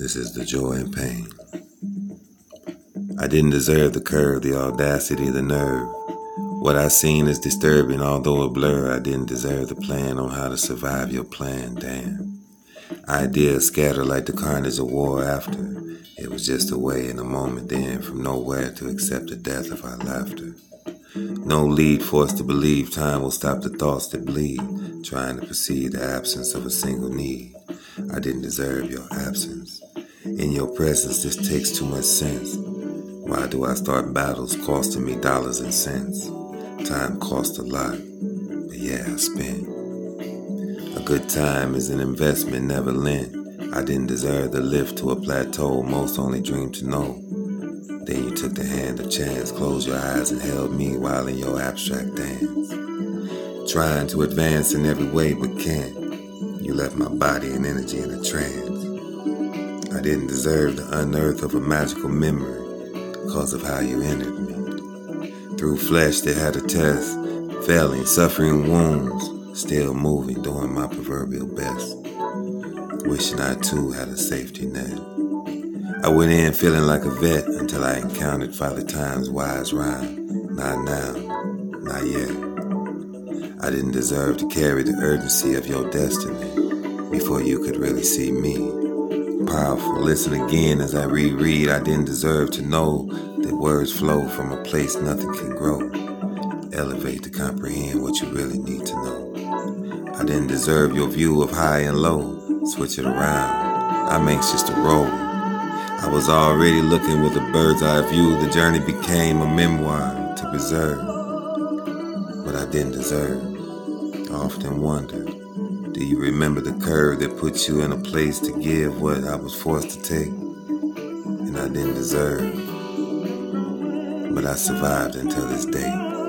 This is the joy and pain. I didn't deserve the curve, the audacity, the nerve. What I seen is disturbing, although a blur. I didn't deserve the plan on how to survive your plan, damn. Ideas scatter like the carnage of war after. It was just a way in a moment then from nowhere to accept the death of our laughter. No lead forced to believe time will stop the thoughts that bleed, trying to perceive the absence of a single need. I didn't deserve your absence. In your presence, this takes too much sense. Why do I start battles costing me dollars and cents? Time costs a lot, but yeah, I spend. A good time is an investment never lent. I didn't deserve the lift to a plateau most only dream to know. Then you took the hand of chance, closed your eyes, and held me while in your abstract dance. Trying to advance in every way but can't. You left my body and energy in a trance. I didn't deserve the unearth of a magical memory because of how you entered me. Through flesh that had a test, failing, suffering wounds, still moving, doing my proverbial best. Wishing I too had a safety net. I went in feeling like a vet until I encountered Father Time's wise rhyme. Not now, not yet. I didn't deserve to carry the urgency of your destiny before you could really see me powerful. Listen again as I reread. I didn't deserve to know that words flow from a place nothing can grow. Elevate to comprehend what you really need to know. I didn't deserve your view of high and low. Switch it around. I'm anxious to roll. I was already looking with a bird's eye view. The journey became a memoir to preserve. But I didn't deserve. I often wondered do you remember the curve that put you in a place to give what I was forced to take and I didn't deserve? But I survived until this day.